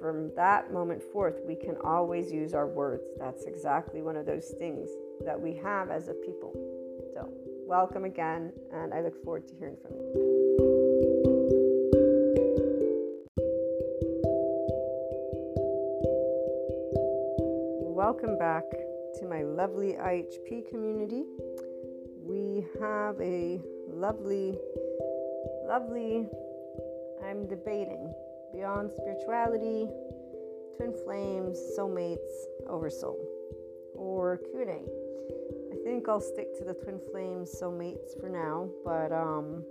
from that moment forth, we can always use our words. That's exactly one of those things that we have as a people. So, welcome again, and I look forward to hearing from you. Welcome back to my lovely IHP community. We have a lovely, lovely, I'm debating beyond spirituality, twin flames, soulmates, oversoul, or Q&A. I think I'll stick to the twin flames, soulmates for now, but um,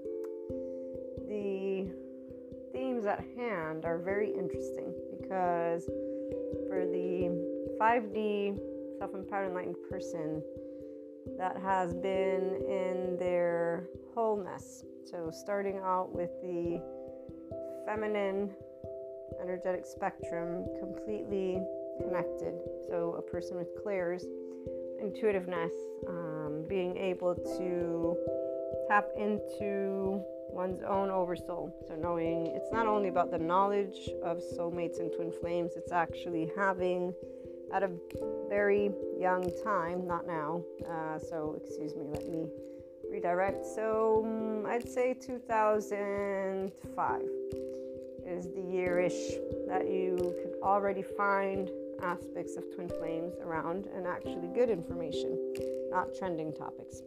the themes at hand are very interesting because for the 5D self empowered enlightened person that has been in their wholeness. So, starting out with the feminine energetic spectrum completely connected. So, a person with clairs, intuitiveness, um, being able to tap into one's own oversoul. So, knowing it's not only about the knowledge of soulmates and twin flames, it's actually having at a very young time, not now. Uh, so, excuse me, let me redirect. So, um, I'd say 2005 is the yearish that you could already find aspects of twin flames around and actually good information, not trending topics.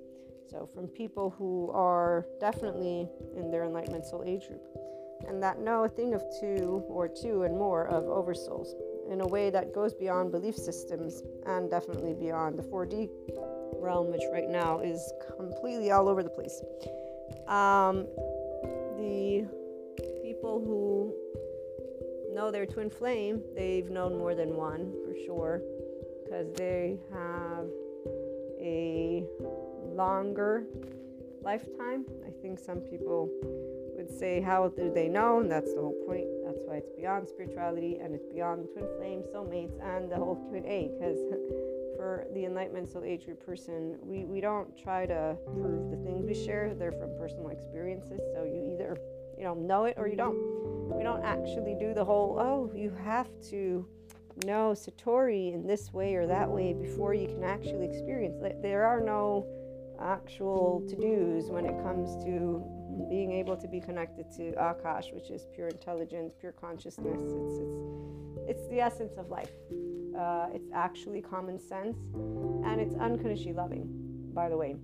So, from people who are definitely in their enlightenment soul age group and that know a thing of two or two and more of oversouls in a way that goes beyond belief systems and definitely beyond the 4D realm, which right now is completely all over the place. Um, the people who know their twin flame, they've known more than one for sure because they have a longer lifetime. I think some people would say, How do they know? And that's the whole point. That's why it's beyond spirituality and it's beyond twin flame, soulmates, and the whole Q&A. Because for the enlightenment soul age group person, we, we don't try to prove the things we share. They're from personal experiences. So you either you know know it or you don't. We don't actually do the whole, oh, you have to know Satori in this way or that way before you can actually experience. it There are no actual to dos when it comes to being able to be connected to Akash, which is pure intelligence, pure consciousness. It's, it's, it's the essence of life. Uh, it's actually common sense and it's unconditionally loving, by the way.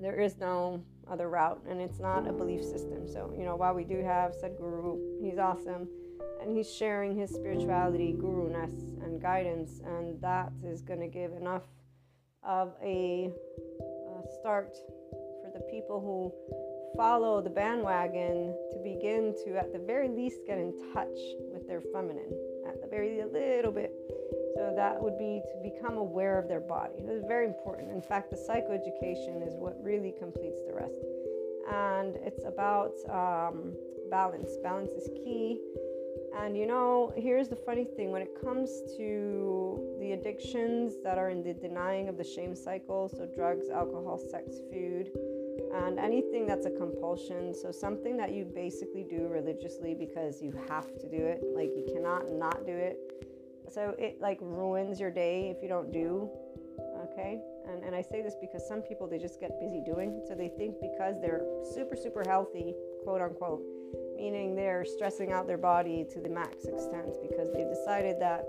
There is no other route and it's not a belief system. So, you know, while we do have Sadhguru, he's awesome and he's sharing his spirituality, guru ness, and guidance, and that is going to give enough of a, a start for the people who follow the bandwagon to begin to, at the very least, get in touch with their feminine, at the very little bit. So that would be to become aware of their body. It's very important. In fact, the psychoeducation is what really completes the rest. And it's about um, balance. Balance is key. And you know, here's the funny thing when it comes to the addictions that are in the denying of the shame cycle so drugs, alcohol, sex, food and anything that's a compulsion so something that you basically do religiously because you have to do it like you cannot not do it. So it like ruins your day if you don't do okay? And, and i say this because some people they just get busy doing. So they think because they're super super healthy quote unquote meaning they're stressing out their body to the max extent because they've decided that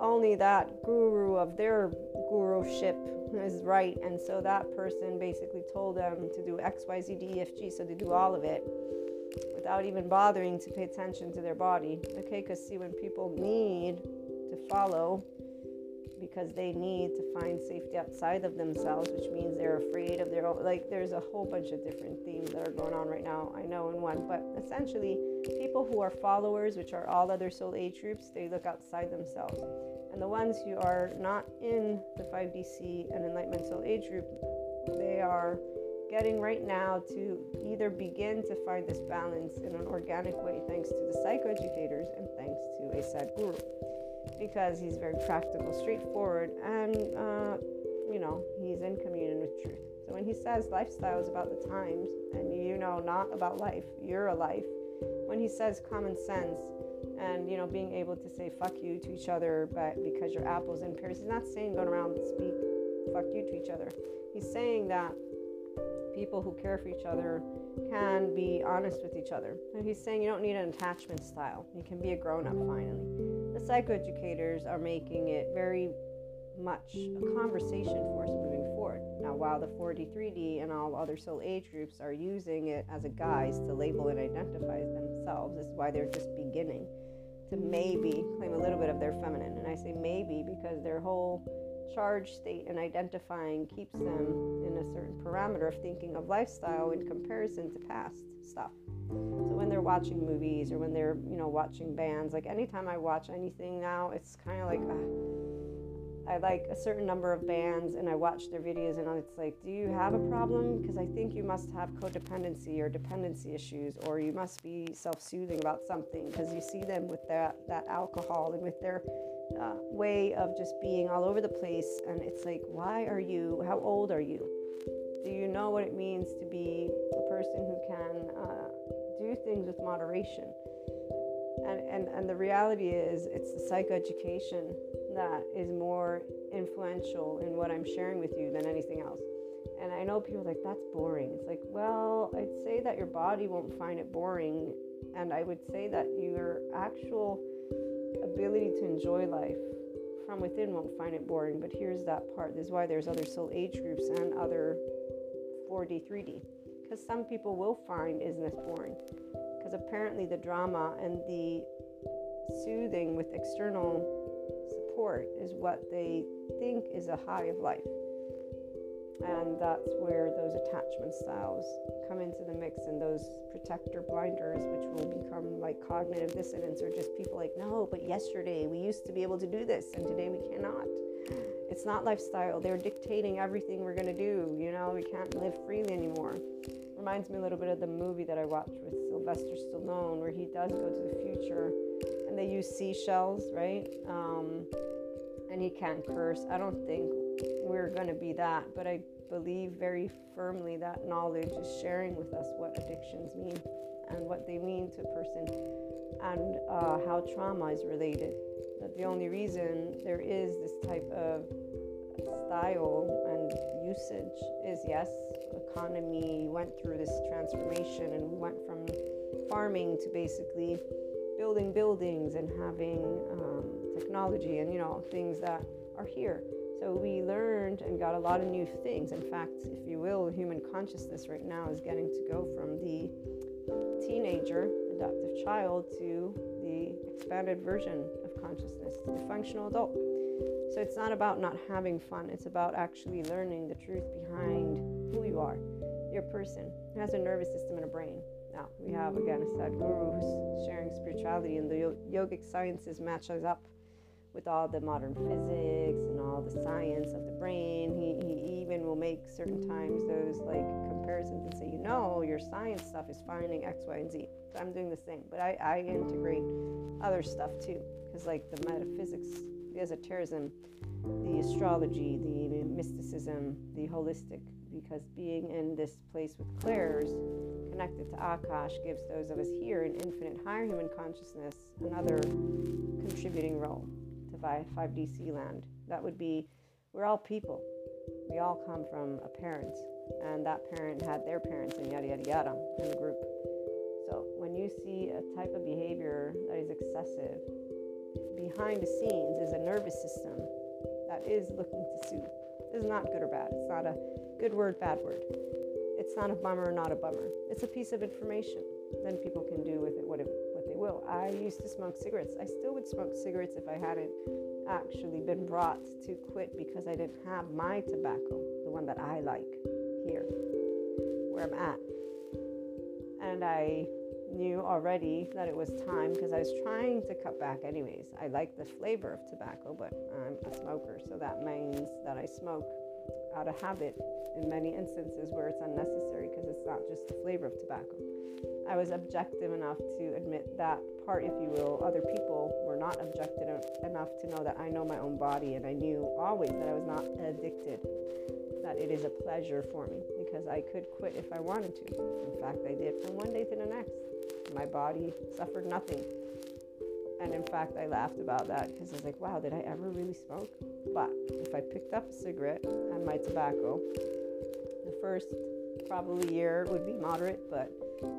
only that guru of their guruship is right. And so that person basically told them to do X, Y, Z, D, E, F, G. So they do all of it without even bothering to pay attention to their body. Okay, because see, when people need to follow because they need to find safety outside of themselves, which means they're afraid of their own. Like, there's a whole bunch of different themes that are going on right now. I know in one, but essentially, people who are followers, which are all other soul age groups, they look outside themselves. And the ones who are not in the 5DC and Enlightenment Soul Age group, they are getting right now to either begin to find this balance in an organic way thanks to the psychoeducators and thanks to a sad Sadhguru because he's very practical, straightforward, and uh, you know, he's in communion with truth. So when he says lifestyle is about the times and you know, not about life, you're a life, when he says common sense, and you know being able to say fuck you to each other but because you're apples and pears he's not saying going around and speak fuck you to each other. He's saying that people who care for each other can be honest with each other. And he's saying you don't need an attachment style. You can be a grown-up finally the psychoeducators are making it very much a conversation for us moving forward. Now, while the 4D, 3D, and all other soul age groups are using it as a guise to label and identify themselves, this is why they're just beginning to maybe claim a little bit of their feminine. And I say maybe because their whole charge state and identifying keeps them in a certain parameter of thinking of lifestyle in comparison to past stuff. So when they're watching movies or when they're, you know, watching bands, like anytime I watch anything now, it's kind of like uh, I like a certain number of bands and I watch their videos and it's like, do you have a problem? Because I think you must have codependency or dependency issues, or you must be self-soothing about something because you see them with that that alcohol and with their uh, way of just being all over the place. And it's like, why are you? How old are you? Do you know what it means to be a person who can things with moderation? And, and, and the reality is, it's the psychoeducation that is more influential in what I'm sharing with you than anything else. And I know people like, that's boring. It's like, well, I'd say that your body won't find it boring. And I would say that your actual ability to enjoy life from within won't find it boring. But here's that part. This is why there's other soul age groups and other 4D, 3D. Because some people will find isn't this boring. Because apparently the drama and the soothing with external support is what they think is a high of life. And that's where those attachment styles come into the mix and those protector blinders, which will become like cognitive dissonance, or just people like, no, but yesterday we used to be able to do this and today we cannot. It's not lifestyle. They're dictating everything we're going to do. You know, we can't live freely anymore. Reminds me a little bit of the movie that I watched with Sylvester Stallone, where he does go to the future and they use seashells, right? Um, and he can't curse. I don't think we're going to be that, but I believe very firmly that knowledge is sharing with us what addictions mean and what they mean to a person and uh, how trauma is related. That the only reason there is this type of style and usage is yes, economy went through this transformation and we went from farming to basically building buildings and having um, technology and you know things that are here so we learned and got a lot of new things. In fact, if you will, human consciousness right now is getting to go from the teenager, adaptive child, to the expanded version consciousness, the functional adult. So it's not about not having fun, it's about actually learning the truth behind who you are. Your person has a nervous system and a brain. Now, we have again a Sadhguru who's sharing spirituality, and the yogic sciences matches up with all the modern physics and all the science of the brain. He, he even will make certain times those like comparisons and say, you know, your science stuff is finding X, Y, and Z. So I'm doing the same, but I, I integrate other stuff too, because like the metaphysics, the esotericism, the astrology, the mysticism, the holistic, because being in this place with clairs connected to Akash gives those of us here in infinite higher human consciousness another contributing role. 5, 5DC land. That would be, we're all people. We all come from a parent, and that parent had their parents, and yada, yada, yada, in the group. So when you see a type of behavior that is excessive, behind the scenes is a nervous system that is looking to soothe. This is not good or bad. It's not a good word, bad word. It's not a bummer not a bummer. It's a piece of information. Then people can do with it what it will. I used to smoke cigarettes. I still would smoke cigarettes if I hadn't actually been brought to quit because I didn't have my tobacco, the one that I like here, where I'm at. And I knew already that it was time because I was trying to cut back anyways. I like the flavor of tobacco, but I'm a smoker, so that means that I smoke out of habit in many instances where it's unnecessary because it's not just the flavor of tobacco. I was objective enough to admit that part, if you will. Other people were not objective enough to know that I know my own body and I knew always that I was not addicted, that it is a pleasure for me because I could quit if I wanted to. In fact, I did from one day to the next. My body suffered nothing. And in fact, I laughed about that because I was like, wow, did I ever really smoke? But if I picked up a cigarette and my tobacco, the first probably year would be moderate, but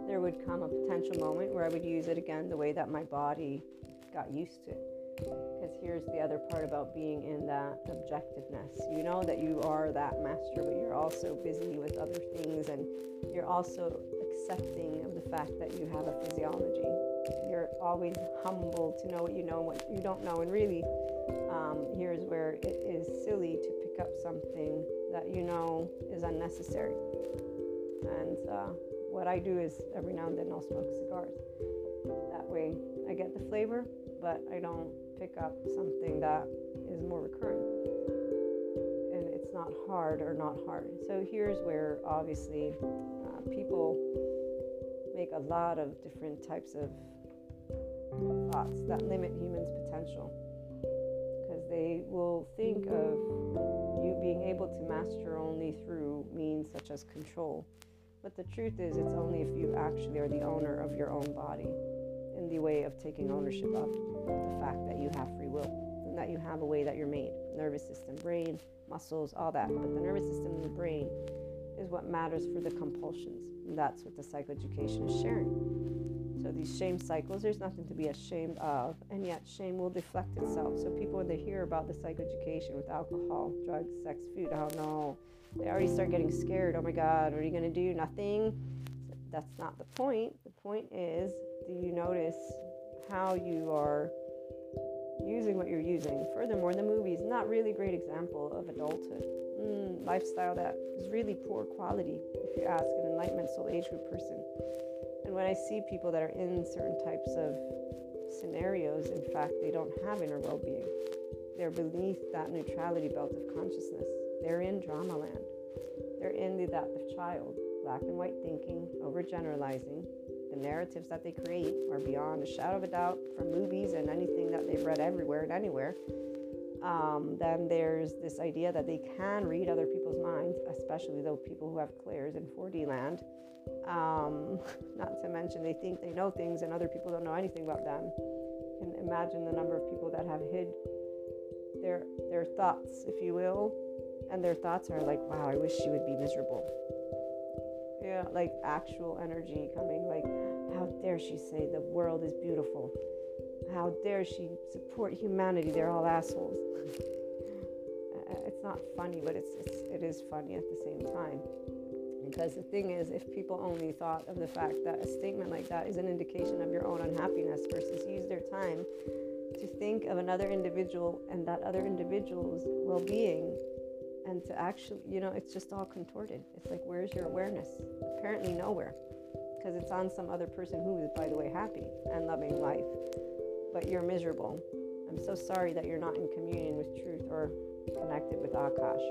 there would come a potential moment where I would use it again the way that my body got used to it. Because here's the other part about being in that objectiveness. You know that you are that master, but you're also busy with other things, and you're also accepting of the fact that you have a physiology. You're always humble to know what you know and what you don't know. And really, um, here's where it is silly to pick up something that you know is unnecessary. And uh, what I do is every now and then I'll smoke cigars. That way I get the flavor, but I don't pick up something that is more recurrent. And it's not hard or not hard. So here's where obviously uh, people make a lot of different types of thoughts that limit humans' potential because they will think of you being able to master only through means such as control. But the truth is, it's only if you actually are the owner of your own body in the way of taking ownership of the fact that you have free will and that you have a way that you're made nervous system, brain, muscles, all that. But the nervous system and the brain is what matters for the compulsions. And that's what the psychoeducation is sharing. So these shame cycles, there's nothing to be ashamed of, and yet shame will deflect itself. So people, when they hear about the psychoeducation with alcohol, drugs, sex, food, oh no, they already start getting scared. Oh my God, what are you going to do? Nothing. That's not the point. The point is, do you notice how you are using what you're using? Furthermore, the movie is not really a great example of adulthood. Mm, lifestyle that is really poor quality, if you ask an enlightenment soul age group person. And when I see people that are in certain types of scenarios, in fact, they don't have inner well being. They're beneath that neutrality belt of consciousness. They're in drama land. They're in the adaptive child, black and white thinking, overgeneralizing. The narratives that they create are beyond a shadow of a doubt from movies and anything that they've read everywhere and anywhere. Um, then there's this idea that they can read other people's minds, especially those people who have clairs in 4D land. Um, not to mention, they think they know things and other people don't know anything about them. You can imagine the number of people that have hid their their thoughts, if you will, and their thoughts are like, "Wow, I wish she would be miserable." Yeah, like actual energy coming, like, "How dare she say the world is beautiful? How dare she support humanity? They're all assholes." Uh, it's not funny, but it's, it's it is funny at the same time. Because the thing is, if people only thought of the fact that a statement like that is an indication of your own unhappiness versus use their time to think of another individual and that other individual's well being and to actually, you know, it's just all contorted. It's like, where's your awareness? Apparently, nowhere. Because it's on some other person who is, by the way, happy and loving life. But you're miserable. I'm so sorry that you're not in communion with truth or connected with Akash.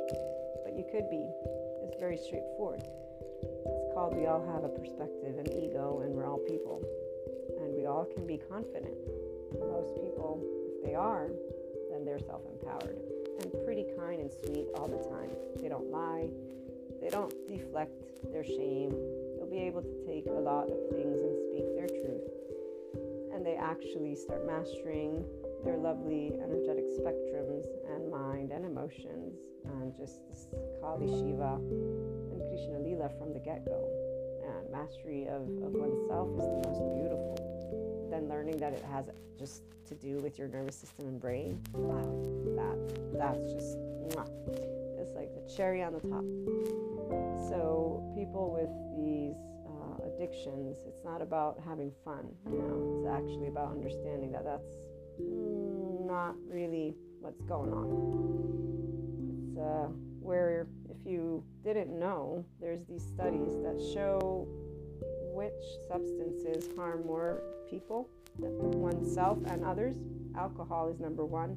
But you could be. It's very straightforward. It's called We All Have a Perspective and Ego, and we're all people. And we all can be confident. Most people, if they are, then they're self empowered and pretty kind and sweet all the time. They don't lie, they don't deflect their shame. They'll be able to take a lot of things and speak their truth. And they actually start mastering their lovely energetic spectrums and mind and emotions and just Kali Shiva and Krishna Lila from the get go. And mastery of, of oneself is the most beautiful. Then learning that it has just to do with your nervous system and brain. Wow, that that's just mwah. it's like the cherry on the top. So people with these uh, addictions, it's not about having fun. You know, it's actually about understanding that that's not really what's going on. It's uh, where if you didn't know, there's these studies that show which substances harm more people oneself and others. Alcohol is number one.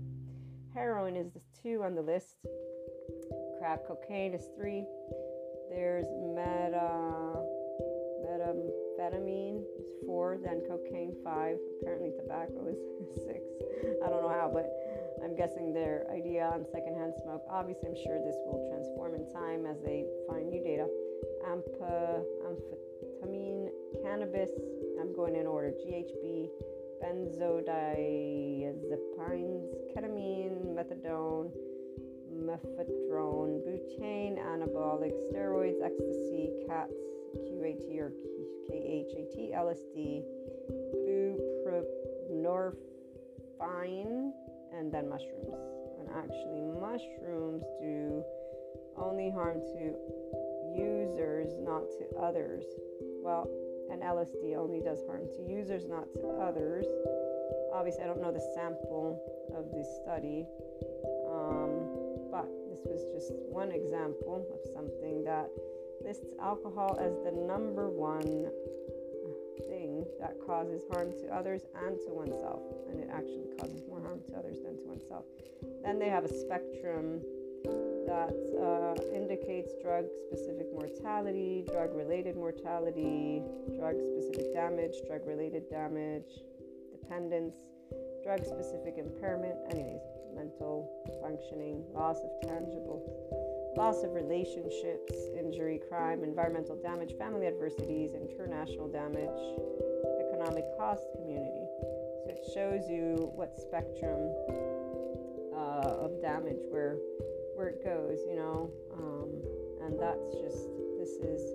Heroin is the two on the list. Crack cocaine is three. There's meta methamphetamine is four. Then cocaine five. Apparently tobacco is six. I don't know how, but I'm guessing their idea on secondhand smoke. Obviously, I'm sure this will transform in time as they find new data. Amp- amphetamine, cannabis. I'm going in order. GHB, benzodiazepines, ketamine, methadone, mephedrone, butane, anabolic steroids, ecstasy, CATS, QAT or KHAT, LSD, buprenorphine, and then mushrooms. And actually, mushrooms do only harm to users, not to others. Well, and LSD only does harm to users, not to others. Obviously, I don't know the sample of this study, um, but this was just one example of something that lists alcohol as the number one thing that causes harm to others and to oneself, and it actually causes more harm to others than to oneself. Then they have a spectrum that uh, indicates drug specific mortality, drug related mortality, drug specific damage, drug related damage, dependence, drug specific impairment, anyways, mental functioning, loss of tangible, loss of relationships, injury, crime, environmental damage, family adversities, international damage, economic cost, community. So it shows you what spectrum uh, of damage where where it goes, you know. Um, and that's just, this is,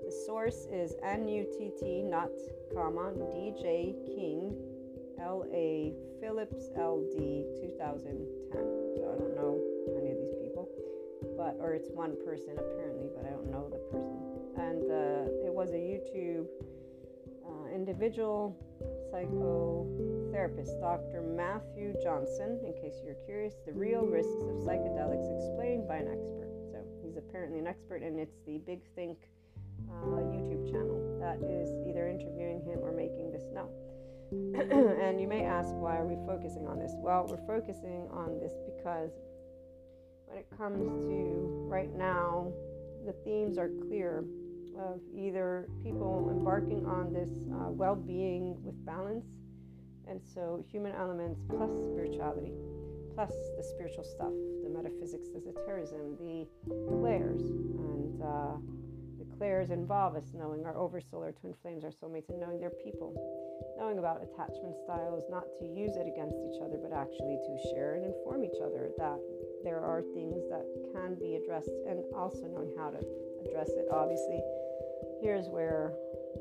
the source is NUTT, not comma, DJ King, LA Phillips LD 2010. So I don't know any of these people, but, or it's one person apparently, but I don't know the person. And uh, it was a YouTube uh, individual psychotherapist, Dr. Matthew Johnson, in case you're curious, the real risks of psychedelics explained by an expert. So he's apparently an expert, and it's the Big Think uh, YouTube channel that is either interviewing him or making this known. and you may ask, why are we focusing on this? Well, we're focusing on this because when it comes to right now, the themes are clear of either people embarking on this uh, well being with balance, and so human elements plus spirituality, plus the spiritual stuff, the metaphysics, the esotericism, the clairs, and uh, the clairs involve us knowing our oversoul, our twin flames, our soulmates, and knowing their people, knowing about attachment styles, not to use it against each other, but actually to share and inform each other that there are things that can be addressed, and also knowing how to address it, obviously. Here's where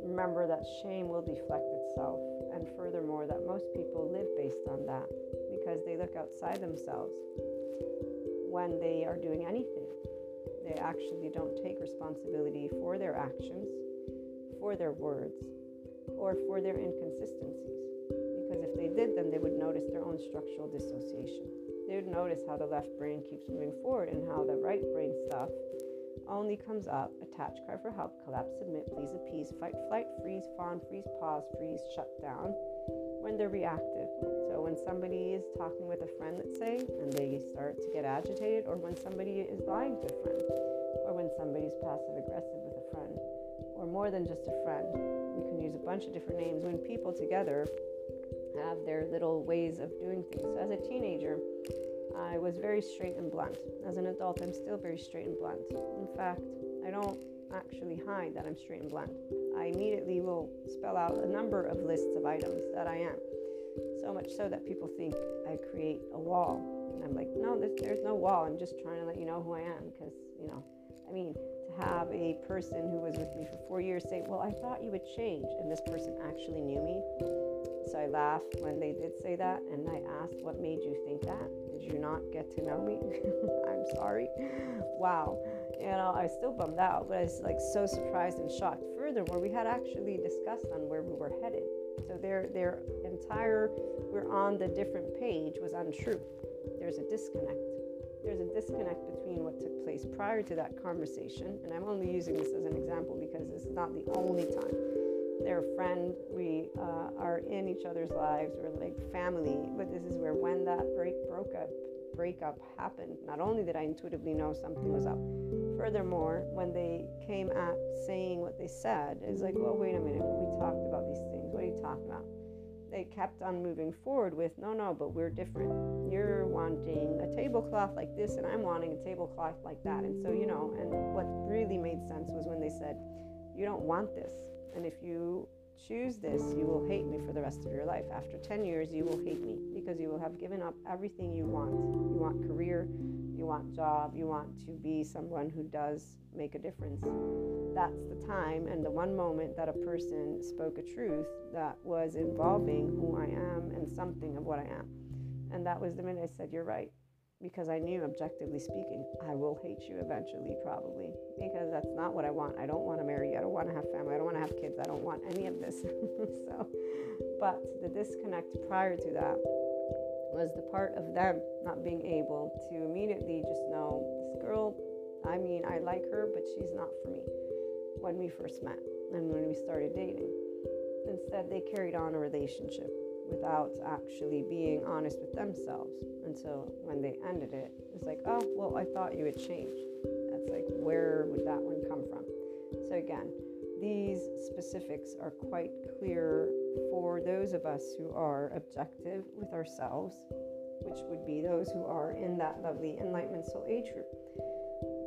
remember that shame will deflect itself, and furthermore, that most people live based on that because they look outside themselves when they are doing anything. They actually don't take responsibility for their actions, for their words, or for their inconsistencies. Because if they did, then they would notice their own structural dissociation. They would notice how the left brain keeps moving forward and how the right brain stuff only comes up attach, cry for help, collapse, submit, please appease, fight, flight, freeze, fawn, freeze, pause, freeze, shut down when they're reactive. So when somebody is talking with a friend, let's say, and they start to get agitated, or when somebody is lying to a friend, or when somebody's passive aggressive with a friend, or more than just a friend. We can use a bunch of different names when people together have their little ways of doing things. So as a teenager, I was very straight and blunt. As an adult, I'm still very straight and blunt. In fact, I don't actually hide that I'm straight and blunt. I immediately will spell out a number of lists of items that I am. So much so that people think I create a wall. And I'm like, no, this, there's no wall. I'm just trying to let you know who I am because, you know, I mean, to have a person who was with me for four years say, well, I thought you would change, and this person actually knew me. So I laughed when they did say that, and I asked, what made you think that? Did you not get to know me? I'm sorry. Wow. You know, I was still bummed out, but I was like so surprised and shocked. Furthermore, we had actually discussed on where we were headed. So their their entire we're on the different page was untrue. There's a disconnect. There's a disconnect between what took place prior to that conversation, and I'm only using this as an example because it's not the only time. They're a friend. We uh, are in each other's lives. We're like family. But this is where when that break broke up breakup happened, not only did I intuitively know something was up, furthermore, when they came at saying what they said, it's like, well, wait a minute, we talked about these things. What are you talking about? They kept on moving forward with, no, no, but we're different. You're wanting a tablecloth like this, and I'm wanting a tablecloth like that. And so, you know, and what really made sense was when they said, you don't want this. And if you choose this, you will hate me for the rest of your life. After 10 years, you will hate me because you will have given up everything you want. You want career, you want job, you want to be someone who does make a difference. That's the time and the one moment that a person spoke a truth that was involving who I am and something of what I am. And that was the minute I said, You're right. Because I knew, objectively speaking, I will hate you eventually, probably. Because that's not what I want. I don't want to marry you. I don't want to have family. I don't want to have kids. I don't want any of this. so, but the disconnect prior to that was the part of them not being able to immediately just know this girl, I mean, I like her, but she's not for me when we first met and when we started dating. Instead, they carried on a relationship without actually being honest with themselves. And so when they ended it, it's like, oh, well, I thought you had changed. That's like, where would that one come from? So again, these specifics are quite clear for those of us who are objective with ourselves, which would be those who are in that lovely enlightenment soul age group.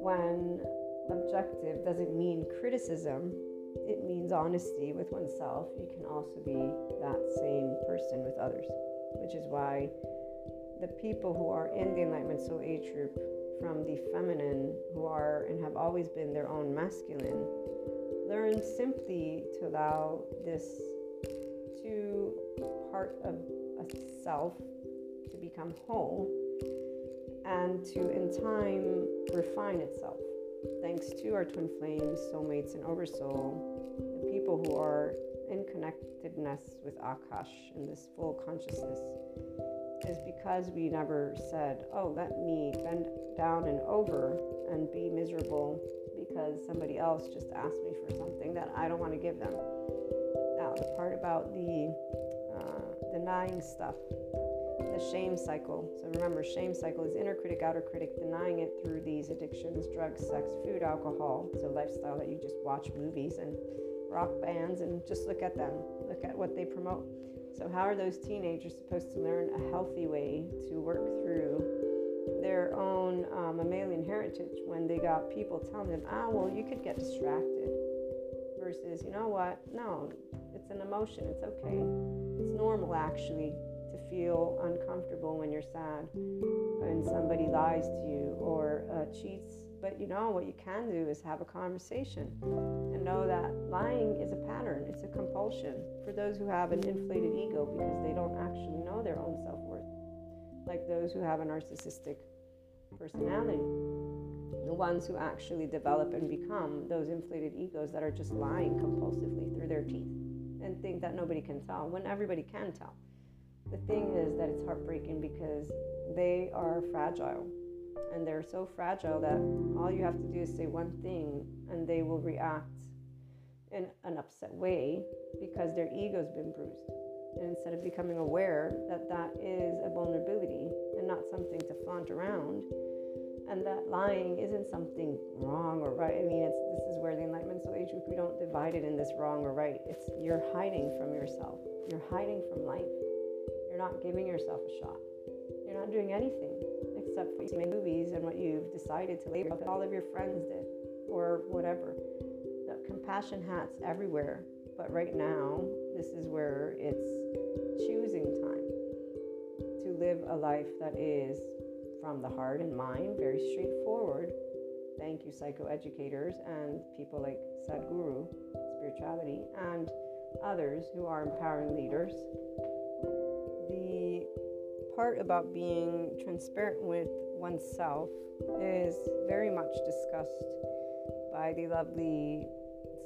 When objective doesn't mean criticism, it means honesty with oneself. You can also be that same person with others, which is why the people who are in the Enlightenment Soul Age group from the feminine, who are and have always been their own masculine, learn simply to allow this two part of a self to become whole and to in time refine itself thanks to our twin flames, soulmates, and oversoul, the people who are in connectedness with Akash in this full consciousness, is because we never said, Oh, let me bend down and over and be miserable because somebody else just asked me for something that I don't want to give them. Now, the part about the uh, denying stuff the shame cycle. So remember, shame cycle is inner critic, outer critic, denying it through these addictions, drugs, sex, food, alcohol. A lifestyle that you just watch movies and rock bands and just look at them, look at what they promote. So, how are those teenagers supposed to learn a healthy way to work through their own um, mammalian heritage when they got people telling them, ah, well, you could get distracted? Versus, you know what? No, it's an emotion. It's okay. It's normal, actually, feel uncomfortable when you're sad when somebody lies to you or uh, cheats. But you know, what you can do is have a conversation and know that lying is a pattern, it's a compulsion for those who have an inflated ego because they don't actually know their own self worth, like those who have a narcissistic personality. The ones who actually develop and become those inflated egos that are just lying compulsively through their teeth and think that nobody can tell when everybody can tell the thing is that it's heartbreaking because they are fragile and they're so fragile that all you have to do is say one thing and they will react in an upset way because their ego's been bruised and instead of becoming aware that that is a vulnerability and not something to flaunt around and that lying isn't something wrong or right. I mean, it's this is where the enlightenment soul age we don't divide it in this wrong or right. It's you're hiding from yourself. You're hiding from life. You're not giving yourself a shot. You're not doing anything except for movies and what you've decided to label all of your friends did or whatever. The compassion hats everywhere. But right now, this is where it's choosing time to live a life that is from the heart and mind, very straightforward. Thank you, psychoeducators and people like Sadhguru, spirituality, and others who are empowering leaders part about being transparent with oneself is very much discussed by the lovely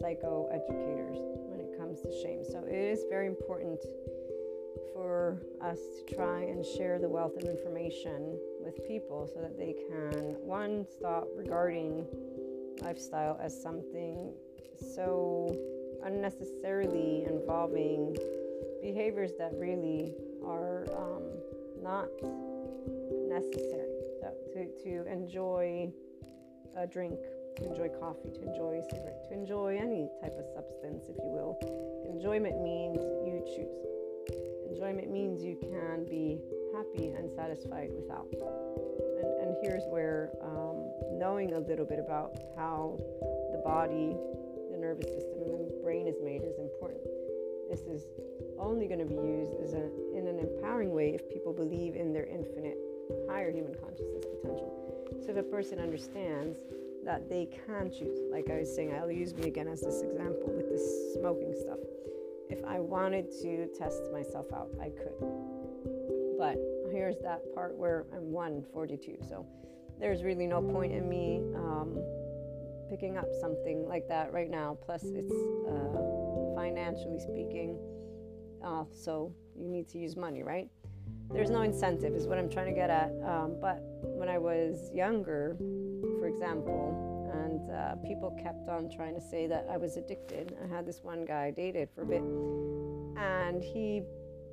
psychoeducators when it comes to shame. So it is very important for us to try and share the wealth of information with people so that they can, one, stop regarding lifestyle as something so unnecessarily involving behaviors that really are um, not necessary. So to, to enjoy a drink, to enjoy coffee, to enjoy cigarette, to enjoy any type of substance, if you will. Enjoyment means you choose. Enjoyment means you can be happy and satisfied without. And, and here's where um, knowing a little bit about how the body, the nervous system, and the brain is made is important. This is only going to be used as a, in an empowering way if people believe in their infinite higher human consciousness potential. So if a person understands that they can choose, like I was saying, I'll use me again as this example with this smoking stuff. If I wanted to test myself out, I could. But here's that part where I'm 142. So there's really no point in me um, picking up something like that right now. Plus, it's uh, financially speaking, uh, so you need to use money, right? There's no incentive, is what I'm trying to get at. Um, but when I was younger, for example, and uh, people kept on trying to say that I was addicted. I had this one guy I dated for a bit, and he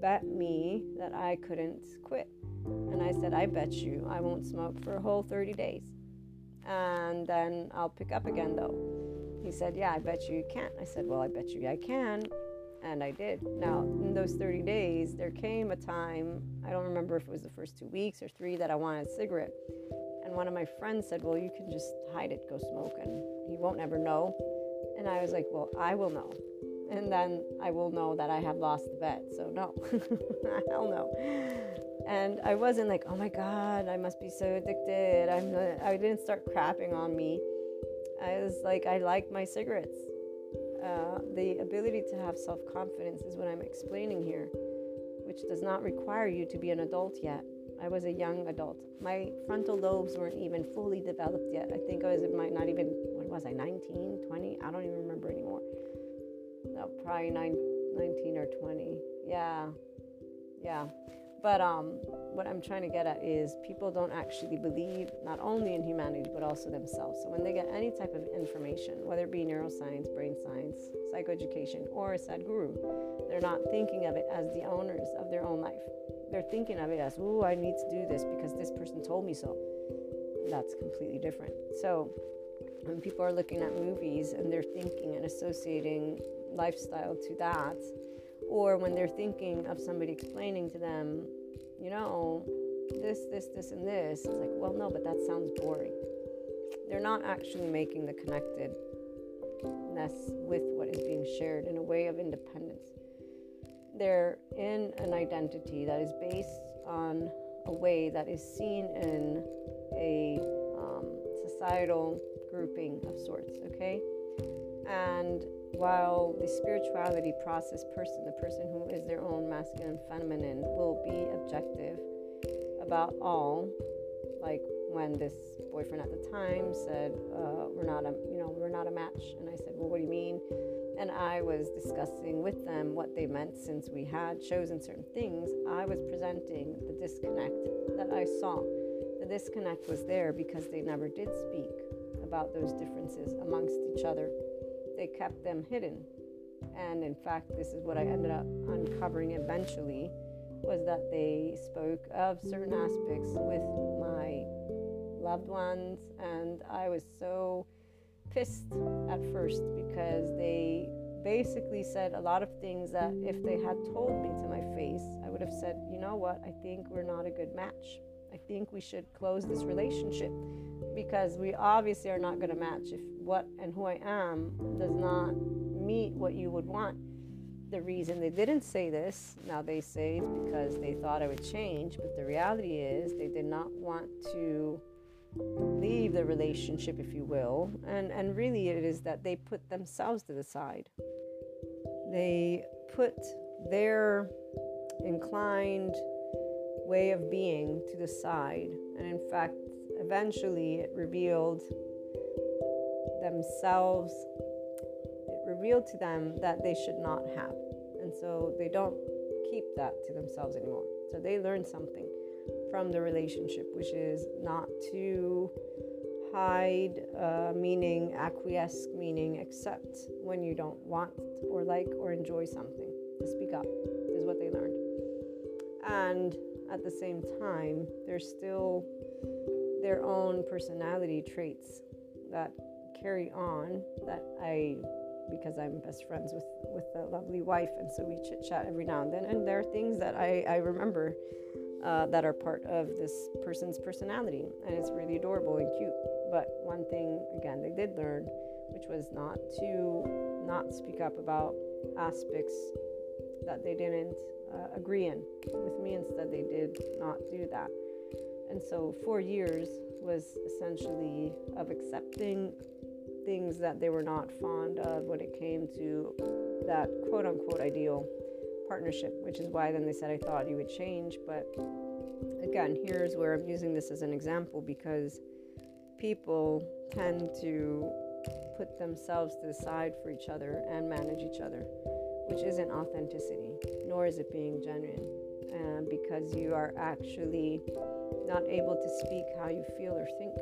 bet me that I couldn't quit. And I said, I bet you I won't smoke for a whole 30 days. And then I'll pick up again, though. He said, Yeah, I bet you you can't. I said, Well, I bet you I can. And I did. Now, in those 30 days, there came a time, I don't remember if it was the first two weeks or three, that I wanted a cigarette. And one of my friends said, Well, you can just hide it, go smoke, and he won't ever know. And I was like, Well, I will know. And then I will know that I have lost the bet. So, no, hell no. And I wasn't like, Oh my God, I must be so addicted. I'm not, I didn't start crapping on me. I was like, I like my cigarettes. Uh, the ability to have self confidence is what I'm explaining here, which does not require you to be an adult yet. I was a young adult. My frontal lobes weren't even fully developed yet. I think I was might not even what was I 19, 20? I don't even remember anymore. No, probably nine, 19 or 20. Yeah. Yeah. But um, what I'm trying to get at is people don't actually believe not only in humanity but also themselves. So when they get any type of information, whether it be neuroscience, brain science, psychoeducation, or a Sadhguru, they're not thinking of it as the owners of their own life they're thinking of it as, oh, I need to do this because this person told me so. That's completely different. So when people are looking at movies and they're thinking and associating lifestyle to that, or when they're thinking of somebody explaining to them, you know, this, this, this, and this, it's like, well, no, but that sounds boring. They're not actually making the connectedness with what is being shared in a way of independence they're in an identity that is based on a way that is seen in a um, societal grouping of sorts, okay? And while the spirituality process person, the person who is their own masculine and feminine, will be objective about all, like when this boyfriend at the time said, uh, "We're not a, you know, we're not a match," and I said, "Well, what do you mean?" and I was discussing with them what they meant since we had chosen certain things, I was presenting the disconnect that I saw. The disconnect was there because they never did speak about those differences amongst each other. They kept them hidden. And in fact, this is what I ended up uncovering eventually was that they spoke of certain aspects with my loved ones and I was so pissed at first because they basically said a lot of things that if they had told me to my face, I would have said, you know what, I think we're not a good match. I think we should close this relationship because we obviously are not going to match if what and who I am does not meet what you would want. The reason they didn't say this, now they say it's because they thought I would change, but the reality is they did not want to leave the relationship, if you will. And, and really, it is that they put themselves to the side. They put their inclined way of being to the side. And in fact, eventually, it revealed themselves, it revealed to them that they should not have. And so they don't keep that to themselves anymore. So they learn something from the relationship, which is not to hide, uh, meaning acquiesce, meaning accept when you don't want or like or enjoy something. To speak up is what they learned. And at the same time, there's still their own personality traits that carry on that I because I'm best friends with with a lovely wife and so we chit chat every now and then and there are things that I, I remember uh, that are part of this person's personality. And it's really adorable and cute. But one thing, again, they did learn, which was not to not speak up about aspects that they didn't uh, agree in with me. Instead, they did not do that. And so, four years was essentially of accepting things that they were not fond of when it came to that quote unquote ideal partnership, which is why then they said I thought you would change, but again, here's where I'm using this as an example because people tend to put themselves to the side for each other and manage each other, which isn't authenticity, nor is it being genuine. And because you are actually not able to speak how you feel or think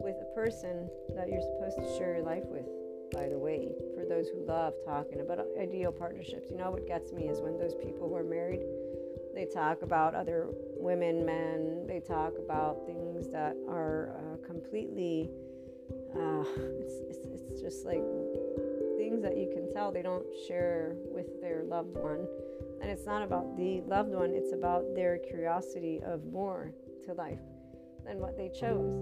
with a person that you're supposed to share your life with, by the way, for those who love talking about ideal partnerships. You know what gets me is when those people who are married they talk about other women, men. They talk about things that are uh, completely. Uh, it's, it's it's just like things that you can tell they don't share with their loved one, and it's not about the loved one. It's about their curiosity of more to life than what they chose,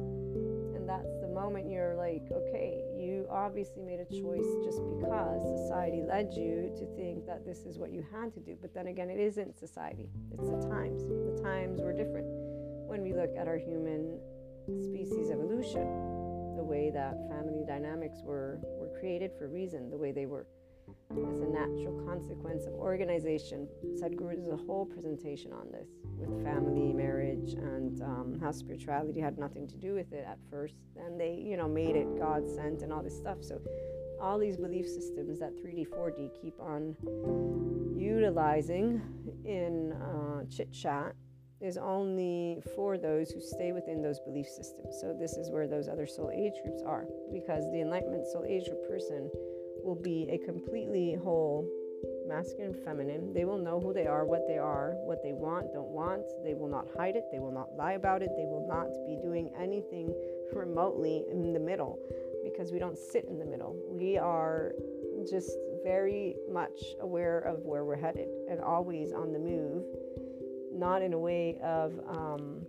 that's the moment you're like, okay, you obviously made a choice just because society led you to think that this is what you had to do. But then again, it isn't society, it's the times. The times were different when we look at our human species evolution, the way that family dynamics were, were created for reason, the way they were as a natural consequence of organization. Sadhguru does a whole presentation on this with family, marriage, and um, how spirituality had nothing to do with it at first. And they, you know, made it God sent and all this stuff. So all these belief systems that 3D, 4D keep on utilizing in uh, chit chat is only for those who stay within those belief systems. So this is where those other soul age groups are, because the enlightenment soul age group person will be a completely whole masculine feminine. They will know who they are, what they are, what they want, don't want. They will not hide it. They will not lie about it. They will not be doing anything remotely in the middle because we don't sit in the middle. We are just very much aware of where we're headed and always on the move, not in a way of um,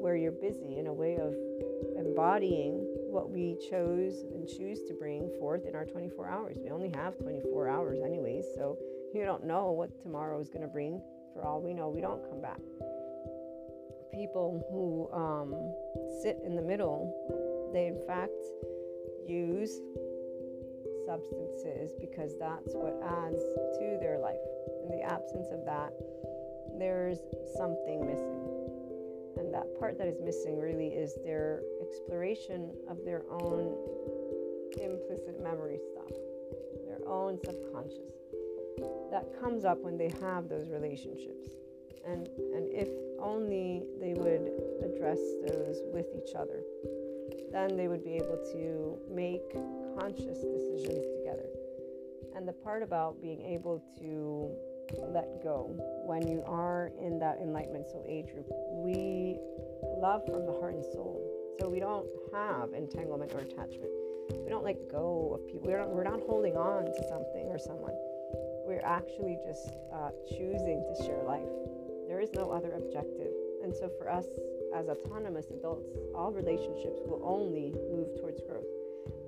where you're busy, in a way of embodying what we chose and choose to bring forth in our 24 hours. We only have 24 hours, anyways, so you don't know what tomorrow is going to bring. For all we know, we don't come back. People who um, sit in the middle, they in fact use substances because that's what adds to their life. In the absence of that, there's something missing. And that part that is missing really is their exploration of their own implicit memory stuff, their own subconscious. That comes up when they have those relationships. And, and if only they would address those with each other, then they would be able to make conscious decisions together. And the part about being able to let go when you are in that enlightenment soul age group, we love from the heart and soul so we don't have entanglement or attachment. We don't let go of people. We're not, we're not holding on to something or someone. We're actually just uh, choosing to share life. There is no other objective. And so for us as autonomous adults, all relationships will only move towards growth.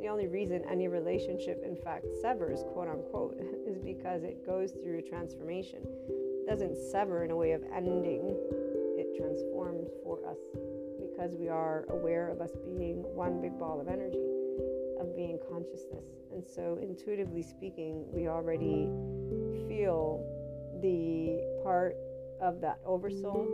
The only reason any relationship, in fact, severs, quote unquote, is because it goes through transformation. It doesn't sever in a way of ending, it transforms for us because we are aware of us being one big ball of energy, of being consciousness. And so, intuitively speaking, we already feel the part of that oversoul.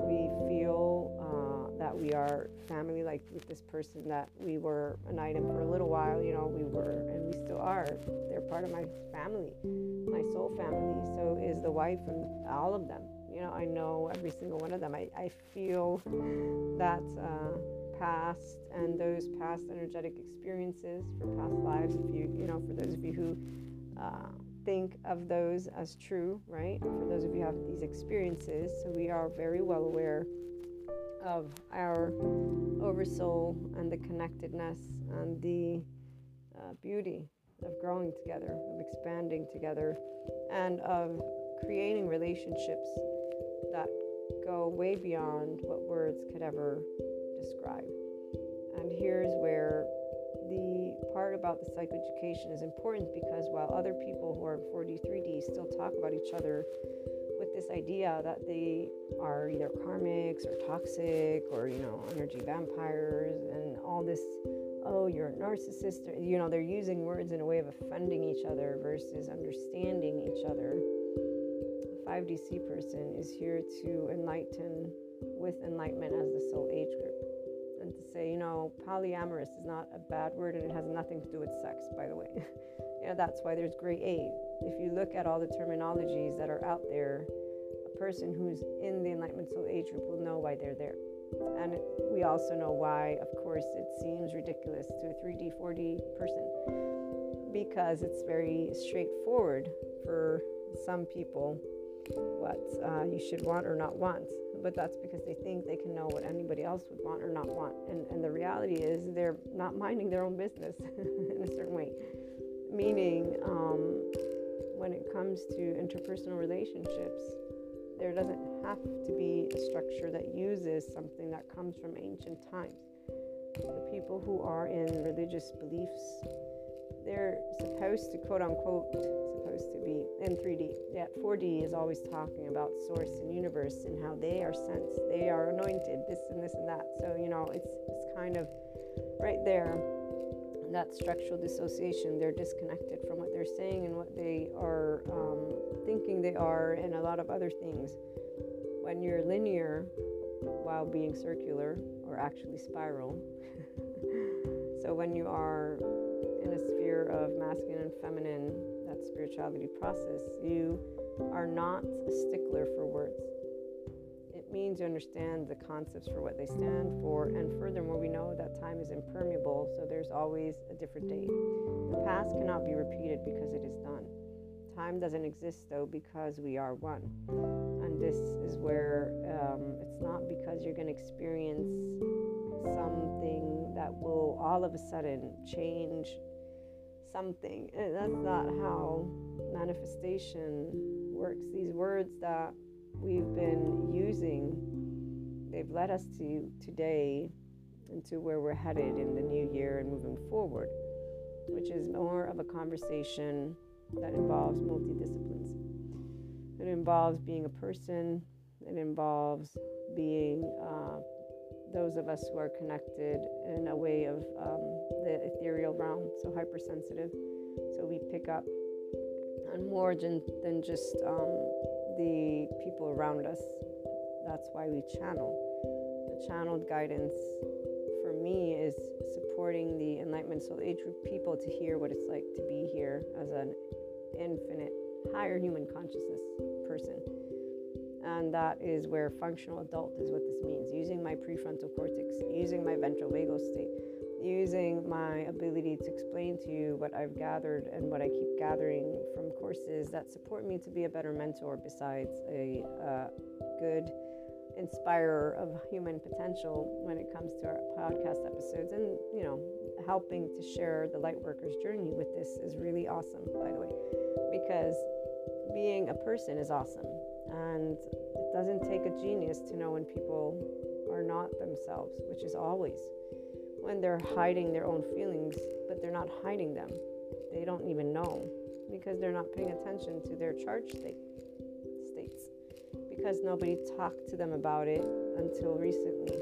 We feel uh, that we are family, like with this person that we were an item for a little while, you know, we were and we still are. They're part of my family, my soul family. So is the wife and all of them you know, I know every single one of them. I, I feel that uh, past and those past energetic experiences for past lives. If you, you know, for those of you who uh, think of those as true, right? For those of you who have these experiences, so we are very well aware of our oversoul and the connectedness and the uh, beauty of growing together, of expanding together, and of creating relationships that go way beyond what words could ever describe. And here's where the part about the psychoeducation is important because while other people who are 4D, 3D still talk about each other with this idea that they are either karmics or toxic or, you know, energy vampires and all this, oh, you're a narcissist, you know, they're using words in a way of offending each other versus understanding each other 5DC person is here to enlighten with enlightenment as the soul age group. And to say, you know, polyamorous is not a bad word and it has nothing to do with sex, by the way. you know, that's why there's gray A. If you look at all the terminologies that are out there, a person who's in the enlightenment soul age group will know why they're there. And we also know why, of course, it seems ridiculous to a 3D, 4D person because it's very straightforward for some people what uh, you should want or not want. But that's because they think they can know what anybody else would want or not want. And, and the reality is they're not minding their own business in a certain way. Meaning, um, when it comes to interpersonal relationships, there doesn't have to be a structure that uses something that comes from ancient times. The people who are in religious beliefs, they're supposed to quote unquote supposed to be in 3D. Yet 4D is always talking about source and universe and how they are sent, they are anointed, this and this and that. So you know, it's it's kind of right there. That structural dissociation, they're disconnected from what they're saying and what they are um, thinking they are, and a lot of other things. When you're linear while being circular or actually spiral, so when you are in a sphere of masculine and feminine that spirituality process, you are not a stickler for words. It means you understand the concepts for what they stand for, and furthermore, we know that time is impermeable, so there's always a different date. The past cannot be repeated because it is done. Time doesn't exist though because we are one. And this is where um, it's not because you're going to experience something that will all of a sudden change something. That's not how manifestation works. These words that we've been using, they've led us to today and to where we're headed in the new year and moving forward, which is more of a conversation that involves multidisciplines. It involves being a person, it involves being uh, those of us who are connected in a way of um, the ethereal realm, so hypersensitive. So we pick up on more than, than just um, the people around us. That's why we channel. The channeled guidance for me is supporting the Enlightenment Soul Age people to hear what it's like to be here as an infinite, higher human consciousness person and that is where functional adult is what this means. Using my prefrontal cortex, using my ventral vagal state, using my ability to explain to you what I've gathered and what I keep gathering from courses that support me to be a better mentor besides a uh, good inspirer of human potential when it comes to our podcast episodes. And you know helping to share the lightworkers journey with this is really awesome by the way because being a person is awesome and it doesn't take a genius to know when people are not themselves, which is always when they're hiding their own feelings, but they're not hiding them. They don't even know because they're not paying attention to their charge state, states because nobody talked to them about it until recently.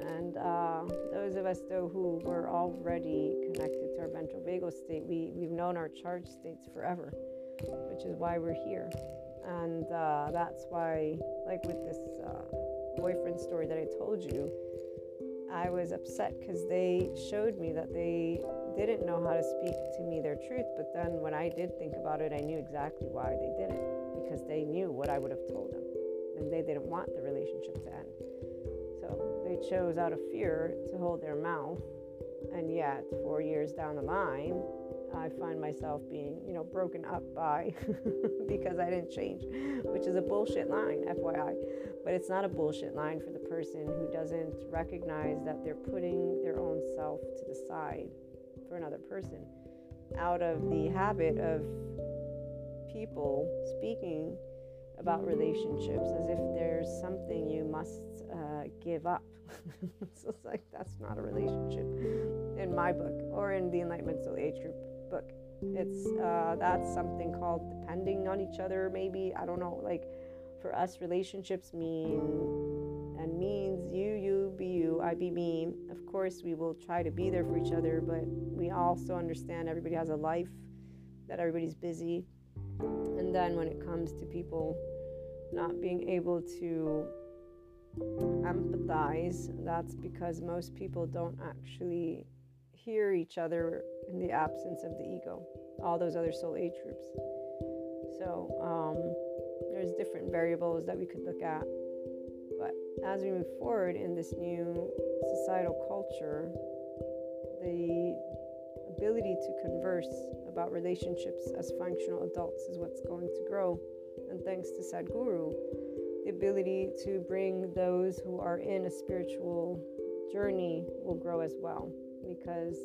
and uh, those of us, though, who were already connected to our ventral vagal state, we, we've known our charge states forever, which is why we're here and uh, that's why like with this uh, boyfriend story that i told you i was upset because they showed me that they didn't know how to speak to me their truth but then when i did think about it i knew exactly why they did it because they knew what i would have told them and they didn't want the relationship to end. So they chose out of fear to hold their mouth and yet four years down the line I find myself being, you know, broken up by because I didn't change, which is a bullshit line, FYI. But it's not a bullshit line for the person who doesn't recognize that they're putting their own self to the side for another person out of the habit of people speaking about relationships as if there's something you must uh, give up. so it's like that's not a relationship in my book or in the Enlightenment Soul Age group book. It's uh, that's something called depending on each other. Maybe I don't know. Like for us, relationships mean and means you, you be you, I be me. Of course, we will try to be there for each other, but we also understand everybody has a life, that everybody's busy, and And then when it comes to people not being able to empathize, that's because most people don't actually hear each other in the absence of the ego, all those other soul age groups. So um, there's different variables that we could look at. But as we move forward in this new societal culture, the ability to converse about relationships as functional adults is what's going to grow. And thanks to Sadhguru, the ability to bring those who are in a spiritual journey will grow as well because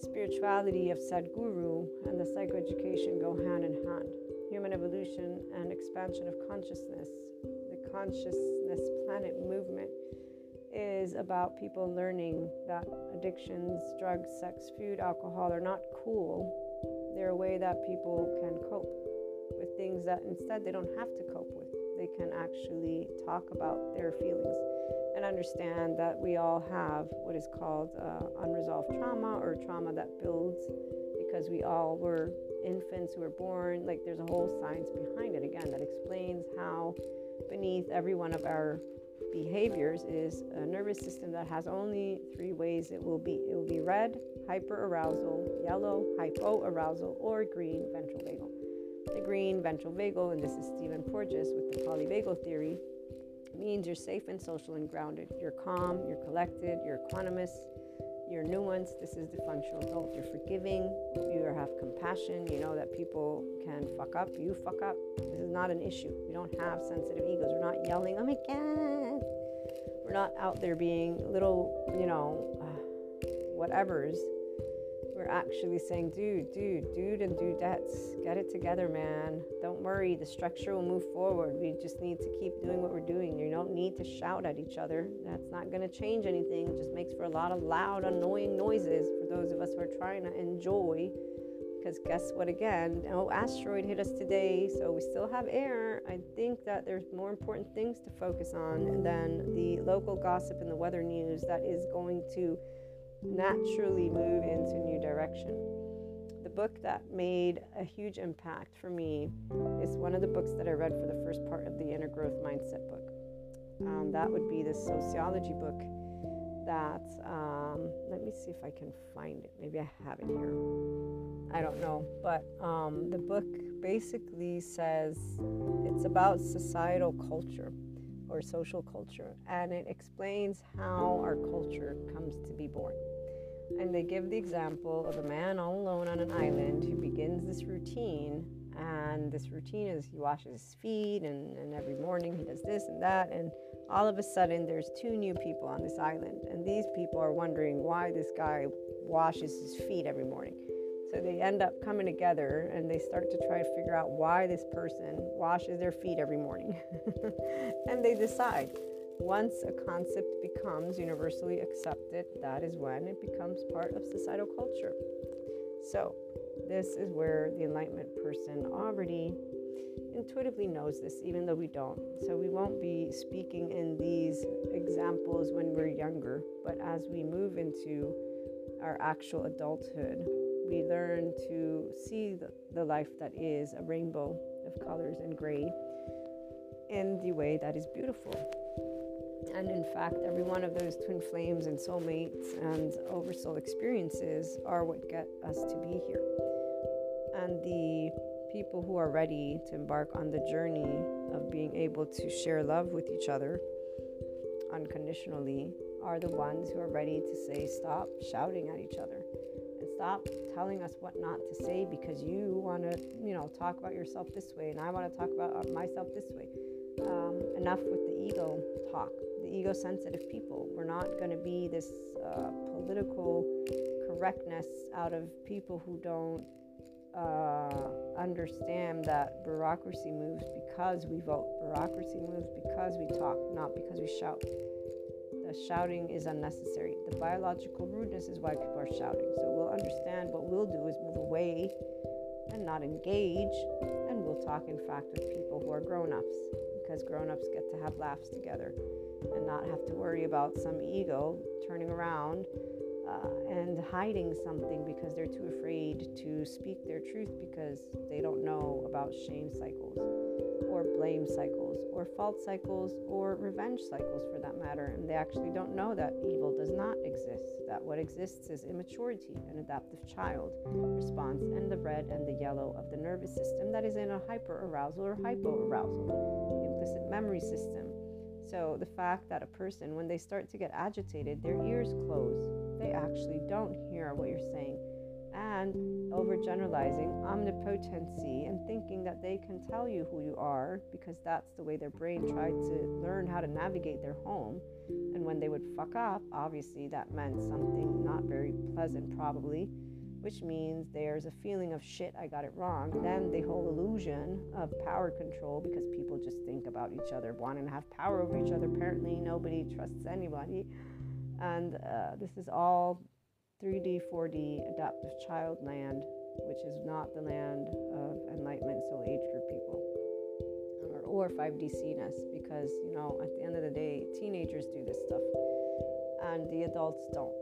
spirituality of Sadhguru and the psychoeducation go hand in hand. Human evolution and expansion of consciousness, the consciousness planet movement is about people learning that addictions, drugs, sex, food, alcohol are not cool. They're a way that people can cope with things that instead they don't have to cope with. They can actually talk about their feelings and understand that we all have what is called uh, unresolved trauma or trauma that builds because we all were infants who were born. Like there's a whole science behind it again that explains how beneath every one of our behaviors is a nervous system that has only three ways it will be it will be red hyperarousal yellow hypoarousal or green ventral vagal the green ventral vagal and this is stephen porges with the polyvagal theory means you're safe and social and grounded. You're calm you're collected you're equanimous you're nuanced. This is the functional adult you're forgiving you have compassion you know that people can fuck up you fuck up. This is not an issue. We don't have sensitive egos. We're not yelling oh my god. We're not out there being little you know uh, whatevers we're actually saying, dude, dude, dude, and dudettes, get it together, man. Don't worry, the structure will move forward. We just need to keep doing what we're doing. You don't need to shout at each other. That's not going to change anything. It just makes for a lot of loud, annoying noises for those of us who are trying to enjoy. Because guess what, again? Oh, asteroid hit us today, so we still have air. I think that there's more important things to focus on than the local gossip and the weather news that is going to naturally move into new direction. The book that made a huge impact for me is one of the books that I read for the first part of the Inner Growth Mindset book. Um, that would be the sociology book that, um, let me see if I can find it. Maybe I have it here. I don't know. But um, the book basically says it's about societal culture or social culture, and it explains how our culture comes to be born. And they give the example of a man all alone on an island who begins this routine. And this routine is he washes his feet, and, and every morning he does this and that. And all of a sudden, there's two new people on this island. And these people are wondering why this guy washes his feet every morning. So they end up coming together and they start to try to figure out why this person washes their feet every morning. and they decide once a concept becomes universally accepted, that is when it becomes part of societal culture. So, this is where the enlightenment person already intuitively knows this, even though we don't. So, we won't be speaking in these examples when we're younger, but as we move into our actual adulthood, we learn to see the, the life that is a rainbow of colors and gray in the way that is beautiful. And in fact, every one of those twin flames and soulmates and oversoul experiences are what get us to be here. And the people who are ready to embark on the journey of being able to share love with each other unconditionally are the ones who are ready to say, stop shouting at each other stop telling us what not to say because you want to, you know, talk about yourself this way and I want to talk about myself this way. Um, enough with the ego talk the ego sensitive people. We're not going to be this uh, political correctness out of people who don't uh, understand that bureaucracy moves because we vote. Bureaucracy moves because we talk, not because we shout. The shouting is unnecessary. The biological rudeness is why people are shouting. So we'll understand what we'll do is move away and not engage, and we'll talk, in fact, with people who are grown ups because grown ups get to have laughs together and not have to worry about some ego turning around, uh, and hiding something because they're too afraid to speak their truth because they don't know about shame cycles or blame cycles or fault cycles or revenge cycles for that matter. And they actually don't know that evil does not exist, that what exists is immaturity, an adaptive child response, and the red and the yellow of the nervous system that is in a hyper arousal or hypo arousal, implicit memory system. So, the fact that a person, when they start to get agitated, their ears close, they actually don't hear what you're saying and overgeneralizing omnipotency and thinking that they can tell you who you are because that's the way their brain tried to learn how to navigate their home. And when they would fuck up, obviously that meant something not very pleasant, probably, which means there's a feeling of shit, I got it wrong. Then the whole illusion of power control because people just think about each other, wanting to have power over each other. Apparently, nobody trusts anybody. And uh, this is all 3D, 4D adaptive child land, which is not the land of enlightenment soul age group people, or, or 5D CNES, because, you know, at the end of the day, teenagers do this stuff and the adults don't.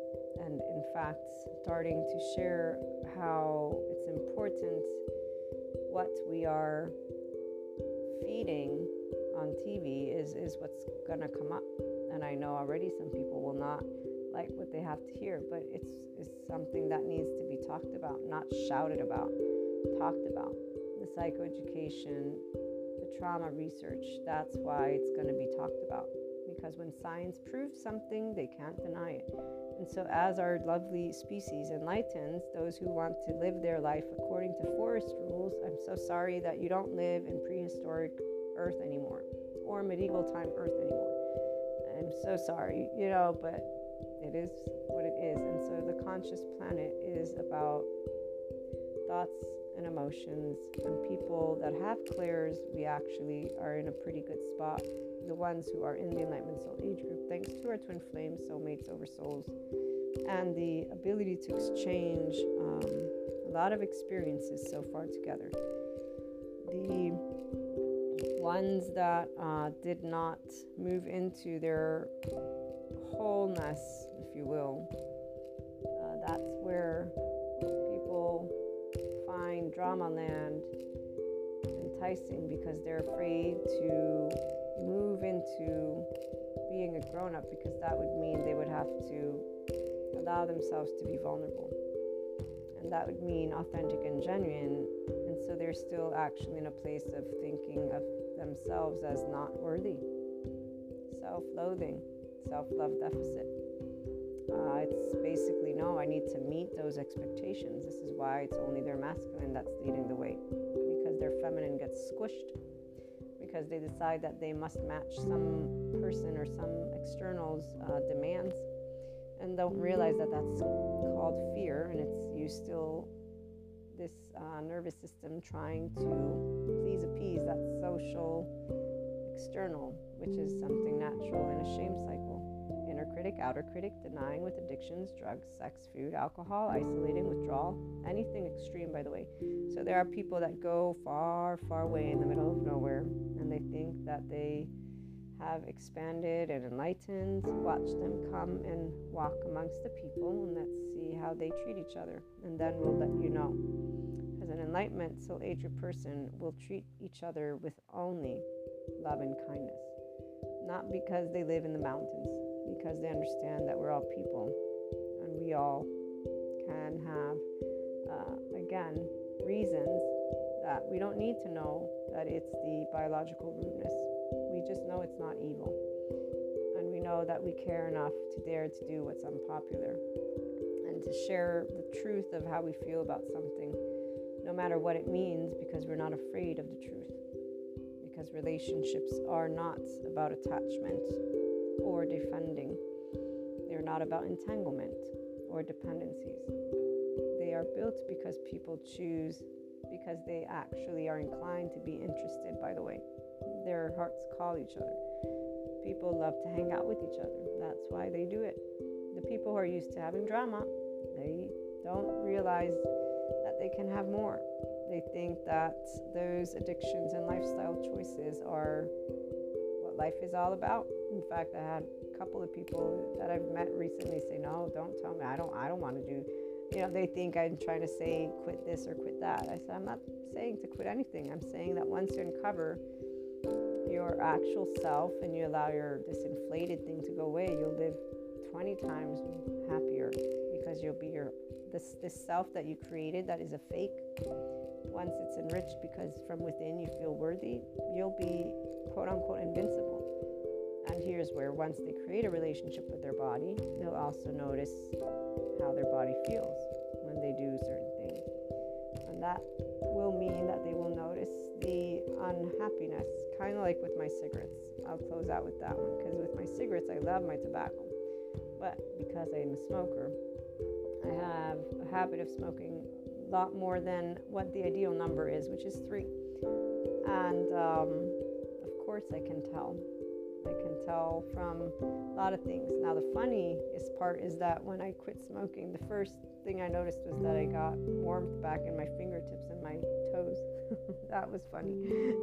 And in fact, starting to share how it's important what we are feeding on TV is, is what's to come up. And I know already some people will not like what they have to hear, but it's, it's something that needs to be talked about, not shouted about, talked about. The psychoeducation, the trauma research, that's why it's going to be talked about. Because when science proves something, they can't deny it. And so, as our lovely species enlightens those who want to live their life according to forest rules, I'm so sorry that you don't live in prehistoric Earth anymore or medieval time Earth anymore. I'm so sorry, you know, but it is what it is. And so the conscious planet is about thoughts and emotions. And people that have clairs, we actually are in a pretty good spot. The ones who are in the Enlightenment Soul Age group, thanks to our twin flames, soulmates over souls, and the ability to exchange um, a lot of experiences so far together. The ones that uh, did not move into their wholeness, if you will. Uh, that's where people find drama land enticing because they're afraid to move into being a grown up because that would mean they would have to allow themselves to be vulnerable. And that would mean authentic and genuine. And so they're still actually in a place of thinking of themselves as not worthy, self loathing self love deficit. Uh, it's basically no, I need to meet those expectations. This is why it's only their masculine that's leading the way. Because their feminine gets squished. Because they decide that they must match some person or some external's uh, demands. And don't realize that that's called fear. And it's you still this uh, nervous system trying to please appease that social external which is something natural in a shame cycle critic, outer critic, denying with addictions, drugs, sex, food, alcohol, isolating, withdrawal, anything extreme, by the way. So there are people that go far, far away in the middle of nowhere and they think that they have expanded and enlightened. Watch them come and walk amongst the people and let's see how they treat each other. And then we'll let you know. As an enlightenment, soul age person will treat each other with only love and kindness. Not because they live in the mountains, because they understand that we're all people and we all can have, uh, again, reasons that we don't need to know that it's the biological rudeness. We just know it's not evil. And we know that we care enough to dare to do what's unpopular and to share the truth of how we feel about something, no matter what it means, because we're not afraid of the truth. Because relationships are not about attachment or defending. They're not about entanglement or dependencies. They are built because people choose, because they actually are inclined to be interested, by the way. Their hearts call each other. People love to hang out with each other. That's why they do it. The people who are used to having drama, they don't realize that they can have more. They think that those addictions and lifestyle choices are what life is all about In fact, I had a couple of people that I've met recently say, "No, don't tell me. I don't. I don't want to do." You know, they think I'm trying to say quit this or quit that. I said, I'm not saying to quit anything. I'm saying that once you uncover your actual self and you allow your this inflated thing to go away, you'll live 20 times happier because you'll be your this this self that you created that is a fake. Once it's enriched because from within you feel worthy, you'll be quote unquote invincible. And here's where once they create a relationship with their body, they'll also notice how their body feels when they do certain things. And that will mean that they will notice the unhappiness, kind of like with my cigarettes. I'll close out with that one because with my cigarettes, I love my tobacco. But because I'm a smoker, I have a habit of smoking lot more than what the ideal number is, which is three. And um, of course, I can tell. I can tell from a lot of things. Now, the funniest part is that when I quit smoking, the first thing I noticed was that I got warmth back in my fingertips and my toes. that was funny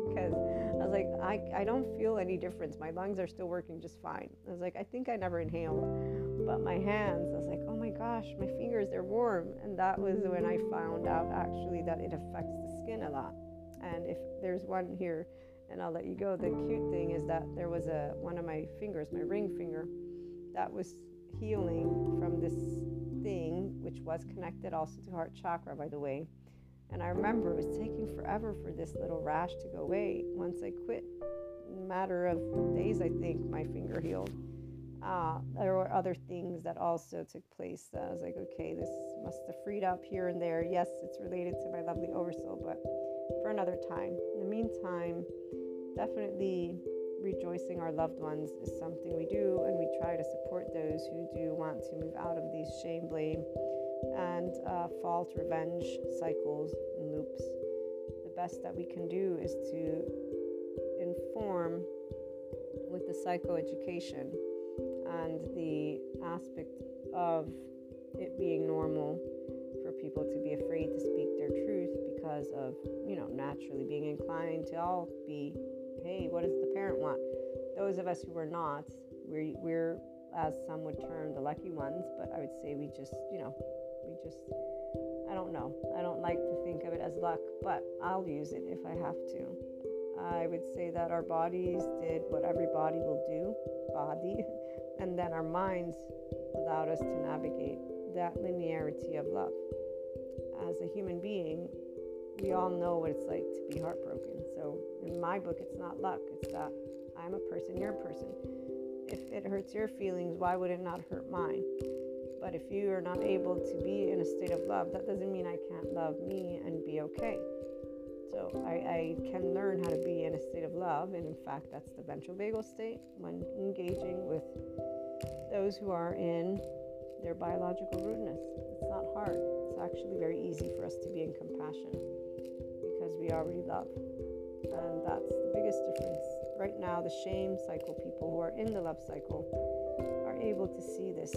because I was like, I, I don't feel any difference. My lungs are still working just fine. I was like, I think I never inhaled, but my hands, I was like, my gosh, my fingers, they're warm. And that was when I found out actually that it affects the skin a lot. And if there's one here, and I'll let you go, the cute thing is that there was a one of my fingers, my ring finger, that was healing from this thing, which was connected also to heart chakra, by the way and I remember it was taking forever for this little rash to go away. Once I quit, matter of days, I think my finger healed. Uh, there were other things that also took place. I was like, okay, this must have freed up here and there. Yes, it's related to my lovely oversoul, but for another time. In the meantime, definitely rejoicing our loved ones is something we do, and we try to support those who do want to move out of these shame, blame, and uh, fault revenge cycles and loops. The best that we can do is to inform with the psychoeducation and the aspect of it being normal for people to be afraid to speak their truth because of, you know, naturally being inclined to all be, hey, what does the parent want? Those of us who are not, we're, we're as some would term the lucky ones, but I would say we just, you know, we just, I don't know. I don't like to think of it as luck, but I'll use it if I have to. I would say that our bodies did what every body will do, body, and then our minds allowed us to navigate that linearity of love. As a human being, we all know what it's like to be heartbroken. So in my book, it's not luck, it's that I'm a person, you're a person. If it hurts your feelings, why would it not hurt mine? But if you are not able to be in a state of love, that doesn't mean I can't love me and be okay. So I, I, can learn how to be in a state of love, and in fact, that's the ventral vagal state when engaging with those who are in their biological rudeness. It's not hard. It's actually very easy for us to be in compassion because we already love. And that's the biggest difference. Right now, the shame cycle people who are in the love cycle are able to see this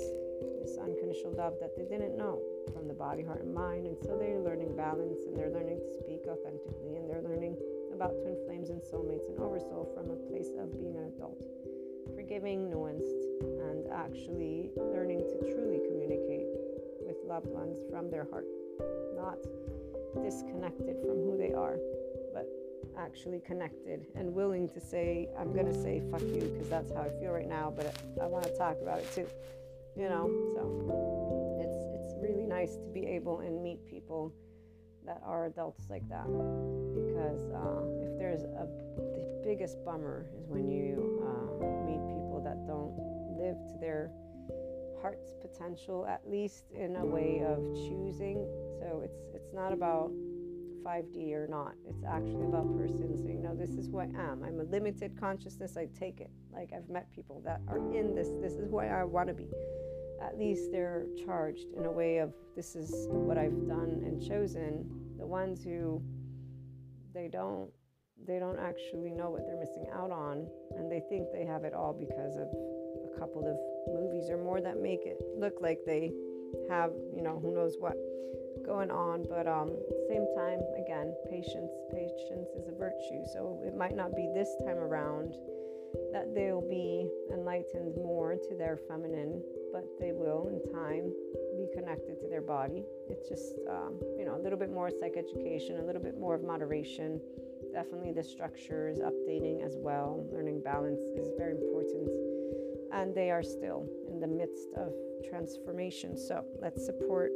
this unconditional love that they didn't know from the body, heart, and mind. And so they're learning balance and they're learning to speak authentically and they're learning about twin flames and soulmates and oversoul from a place of being an adult, forgiving, nuanced, and actually learning to truly communicate with loved ones from their heart, not disconnected from who they are, but actually connected and willing to say, I'm going to say fuck you because that's how I feel right now, but I want to talk about it too you know so really nice to be able and meet people that are adults like that because uh, if there's a the biggest bummer is when you uh, meet people that don't live to their heart's potential at least in a way of choosing so it's it's not about 5D or not. It's actually about person saying, no, this is who I am. I'm a limited consciousness. I take it. Like I've met people that are in this. This is who I want to be at least they're charged in a way of this is what I've done and chosen. The ones who they don't they don't actually know what they're missing out on and they think they have it all because of a couple of movies or more that make it look like they have, you know, who knows what going on, but um same time again, patience patience is a virtue. So it might not be this time around that they'll be enlightened more to their feminine, but they will in time be connected to their body. It's just, um, you know, a little bit more psychoeducation, a little bit more of moderation. Definitely the structure is updating as well. Learning balance is very important. And they are still in the midst of transformation. So let's support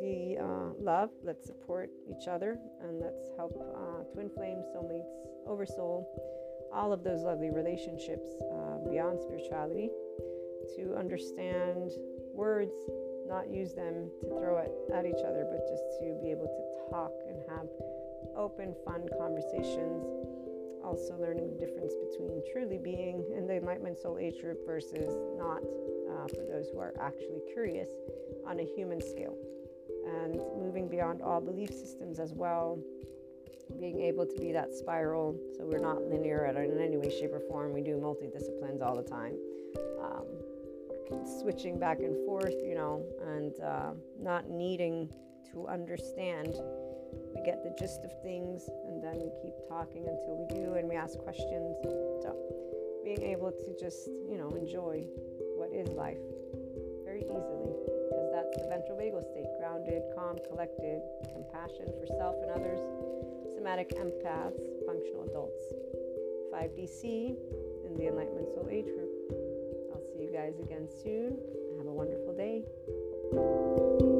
the uh, love, let's support each other, and let's help uh, twin flames, soulmates, oversoul, all of those lovely relationships uh, beyond spirituality to understand words, not use them to throw it at each other, but just to be able to talk and have open, fun conversations. Also, learning the difference between truly being in the Enlightenment Soul Age group versus not, uh, for those who are actually curious on a human scale. And moving beyond all belief systems as well, being able to be that spiral so we're not linear in any way, shape, or form. We do multi disciplines all the time. Um, switching back and forth, you know, and uh, not needing to understand. We get the gist of things and then we keep talking until we do and we ask questions. So, being able to just, you know, enjoy what is life very easily the ventral vagal state grounded, calm, collected, compassion for self and others, somatic empaths, functional adults. 5DC in the Enlightenment Soul Age Group. I'll see you guys again soon. Have a wonderful day.